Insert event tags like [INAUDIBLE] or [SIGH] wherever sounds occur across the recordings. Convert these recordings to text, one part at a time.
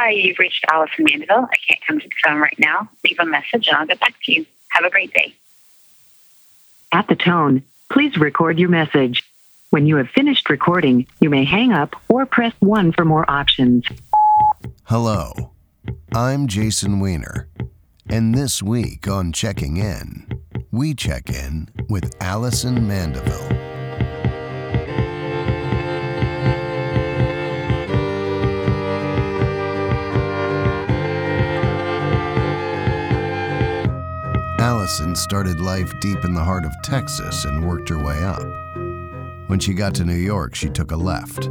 Hi, you've reached Allison Mandeville. I can't come to the phone right now. Leave a message and I'll get back to you. Have a great day. At the tone, please record your message. When you have finished recording, you may hang up or press 1 for more options. Hello, I'm Jason Weiner, and this week on Checking In, we check in with Allison Mandeville. Allison started life deep in the heart of Texas and worked her way up. When she got to New York, she took a left.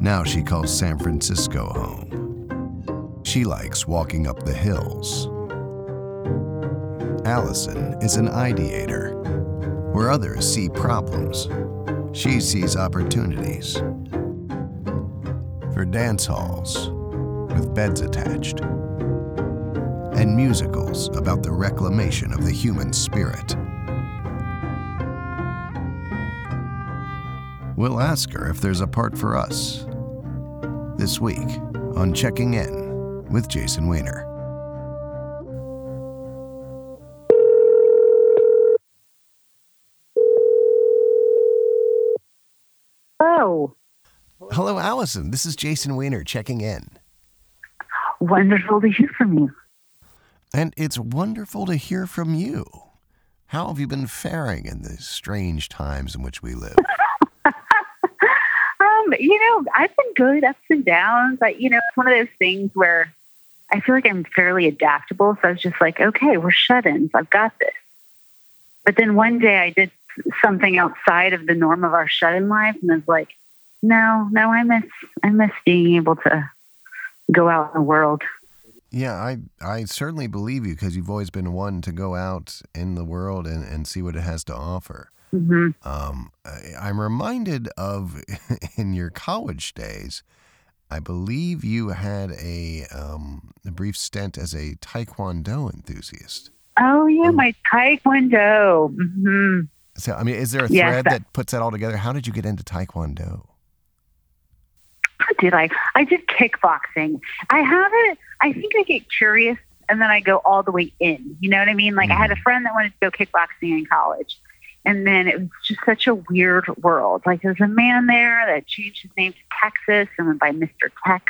Now she calls San Francisco home. She likes walking up the hills. Allison is an ideator. Where others see problems, she sees opportunities. For dance halls with beds attached, and musicals about the reclamation of the human spirit. We'll ask her if there's a part for us. This week on Checking In with Jason Weiner. Oh, Hello, Allison. This is Jason Weiner checking in. wonderful to hear from you. And it's wonderful to hear from you. How have you been faring in these strange times in which we live? [LAUGHS] Um, you know, I've been good ups and downs. But you know, it's one of those things where I feel like I'm fairly adaptable. So I was just like, okay, we're shut-ins. I've got this. But then one day I did something outside of the norm of our shut-in life, and I was like, no, no, I miss, I miss being able to go out in the world. Yeah, I I certainly believe you because you've always been one to go out in the world and, and see what it has to offer. hmm Um, I, I'm reminded of [LAUGHS] in your college days, I believe you had a, um, a brief stint as a Taekwondo enthusiast. Oh yeah, my Taekwondo. hmm So, I mean, is there a Yes, thread that- that puts that all together? How did you get into Taekwondo? Did I? I did kickboxing. I have it. I think I get curious and then I go all the way in. You know what I mean? Like I had a friend that wanted to go kickboxing in college. And then it was just such a weird world. Like there was a man there that changed his name to Texas and went by Mr. Tex.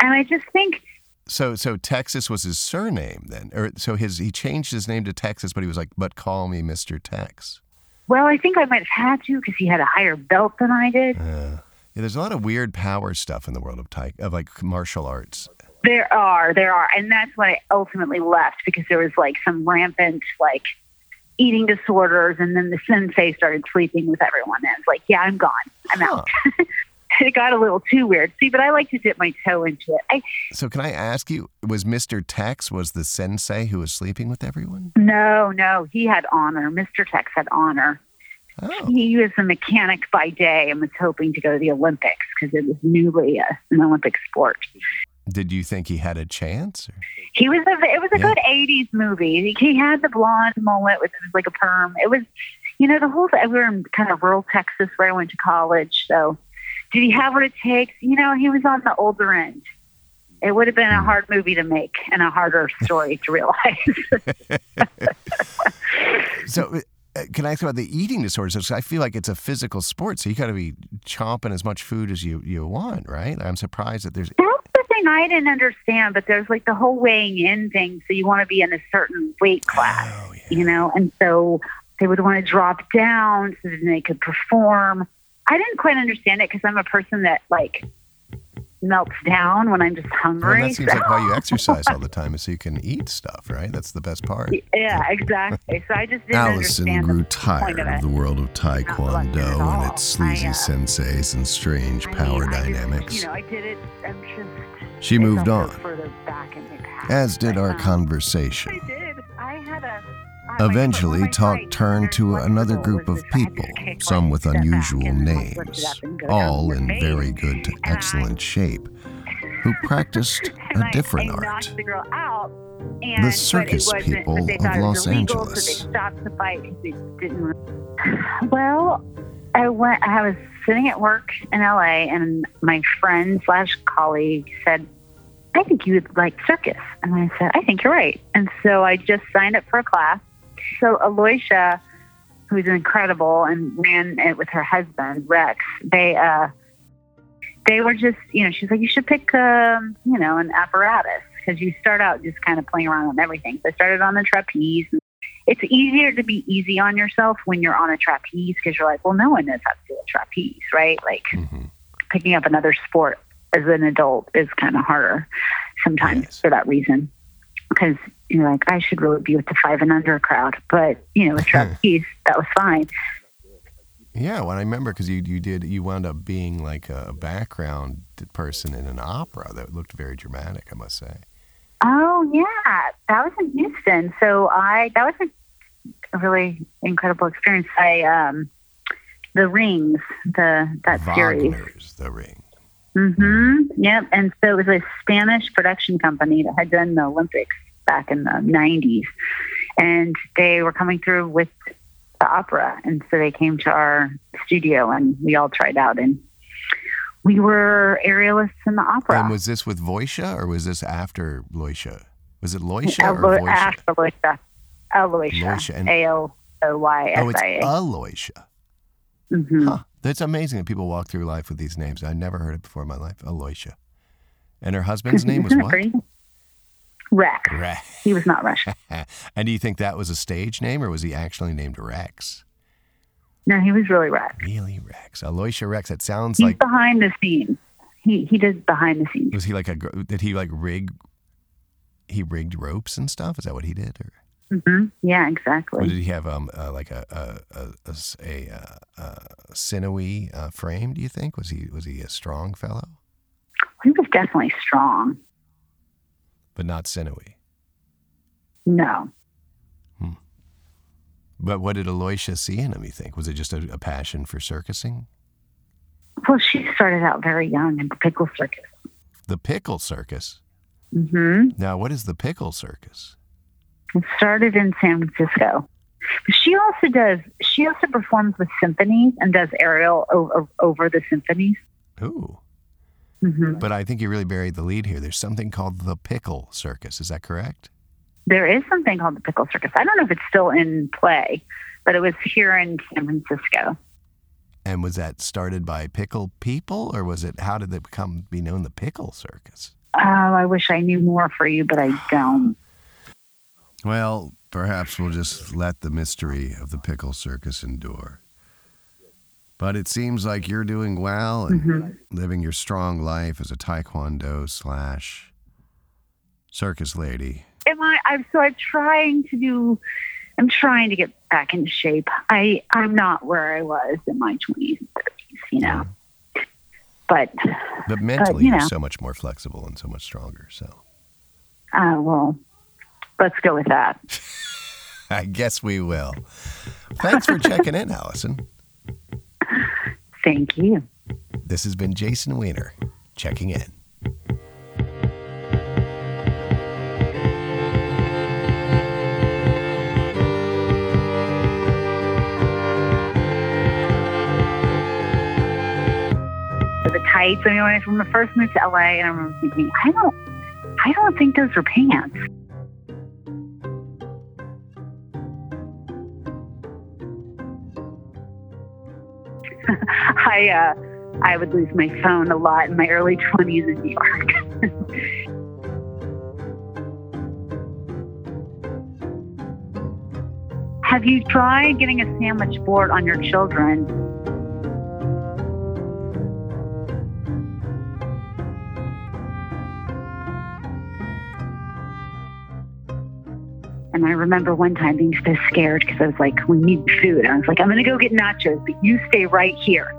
And I just think, So, so Texas was his surname then, or so his he changed his name to Texas, but he was like, "But call me Mister Tex." well, I think I might have had to because he had a higher belt than I did. Uh, yeah, there's a lot of weird power stuff in the world of tai of like martial arts. There are, there are, and that's why I ultimately left because there was like some rampant like eating disorders, and then the sensei started sleeping with everyone. And it's like, yeah, I'm gone, I'm out. [LAUGHS] it got a little too weird. See, but I like to dip my toe into it. I So, can I ask you, was Mister Tex was the sensei who was sleeping with everyone? no, no, he had honor. Mr. Tex had honor. Oh, He was a mechanic by day and was hoping to go to the Olympics because it was newly uh, an Olympic sport. did you think he had a chance? Or? He was a it was a Yeah. good '80s movie. He had the blonde mullet with like a perm. It was, you know, the whole. Thing we were in kind of rural Texas where I went to college. So, did he have what it takes? You know, he was on the older end. It would have been a hard movie to make and a harder story to realize. [LAUGHS] [LAUGHS] So, Uh, can I ask about the eating disorders? So I feel like it's a physical sport, so you got to be chomping as much food as you you want, right? I'm surprised that there's. That's the thing I didn't understand. But there's like the whole weighing in thing. So you want to be in a certain weight oh, class. Oh yeah. you know, and so they would want to drop down so that they could perform. I didn't quite understand it because I'm a person that like melts down when I'm just Well, hungry. that seems so- like why you exercise all the [LAUGHS] time, is so you can eat stuff, right? That's the best part. yeah, exactly. So I just didn't Allison grew tired of of the world of Taekwondo and its sleazy I, uh, senseis and strange I mean, power I just- dynamics. you know, I did it. I'm just. She moved on, Further back in the past. as did our um, conversation. Eventually, talk turned to another group of this- I had people, some with you step back unusual and then, like, lift it names, up and go down all in very good to excellent shape, who practiced a different art. the girl out. And, but it circus people of thought it was Los Angeles. So they stopped the fight because they didn't. [SIGHS] Well, I went. I was sitting at work in LA, and my friend slash colleague said, I think you would like circus. And I said, I think you're right. And so I just signed up for a class. So Aloysia, who's incredible and ran it with her husband, Rex, they, uh, they were just, you know, she's like, you should pick, um, you know, an apparatus because you start out just kind of playing around on everything. So I started on the trapeze. It's easier to be easy on yourself when you're on a trapeze because you're like, well, no one knows how to do a trapeze, right? Like hmm picking up another sport as an adult is kind of harder sometimes Yes. for that reason. Because you're like, I should really be with the five and under crowd. But, you know, with trapeze, [LAUGHS] that was fine. Yeah, well, I remember because you you did you wound up being like a background person in an opera that looked very dramatic. I must say. Oh yeah, that was in Houston. So I that was a, really incredible experience. I um the Rings, the that series. The Ring. Mm-hmm. Yep. And so it was a Spanish production company that had done the Olympics back in the '90s, and they were coming through with the opera, and so they came to our studio, and we all tried out, and we were aerialists in the opera. And was this with Voisha or was this after Loisha? Was it Loisha or Voisha? After Aloysia. Aloysia, Aloysia. and- A O O Y Oh, it's. Aloysia. Mhm. Huh. That's amazing that people walk through life with these names. I never heard it before in my life. Aloysia. And her husband's name was [LAUGHS] what? Rex. Rex. He was not Russian. [LAUGHS] and do you think that was a stage name or was he actually named Rex? No, he was really Rex. Really, Rex. Aloysia Rex. That sounds He's like. behind the scenes. He he does behind the scenes. Was he like a. Did he like rig. He rigged ropes and stuff? Is that what he did? Or, hmm Yeah, or exactly. did he have um uh, like a uh, uh, sinewy uh, frame? Do you think was he was he a strong fellow, He was definitely strong. But not sinewy? No. But what did Aloysia see in him? You think was it just a, a passion for circusing? Well, she started out very young in the pickle circus. The pickle circus. hmm Now, what is the pickle circus? It started in San Francisco. She also does. She also performs with symphonies and does aerial over, over the symphonies. Ooh. Hmm But I think you really buried the lead here. There's something called the pickle circus. Is that correct? There is something called the pickle circus. I don't know if it's still in play, but it was here in San Francisco. And was that started by pickle people, or was it? How did it become be known the pickle circus? Oh, I wish I knew more for you, but I don't. Well, perhaps we'll just let the mystery of the pickle circus endure. But it seems like you're doing well and Mhm. living your strong life as a taekwondo slash circus lady. Am I? I'm so I'm trying to do. I'm trying to get back into shape. I I'm not where I was in my 20s and 30s, you know. But But mentally, you you're know. so much more flexible and so much stronger. So uh, well, let's go with that. [LAUGHS] I guess we will. Thanks for checking in, Allison. Thank you. This has been Jason Weiner checking in. The tights. I mean, when I, when I first moved to LA, and I remember thinking, I don't, I don't think those are pants. [LAUGHS] I uh, I would lose my phone a lot in my early 20s in New York. [LAUGHS] Have you tried getting a sandwich board on your children? And I remember one time being so scared because I was like, we need food. And I was like, I'm going to go get nachos, but you stay right here.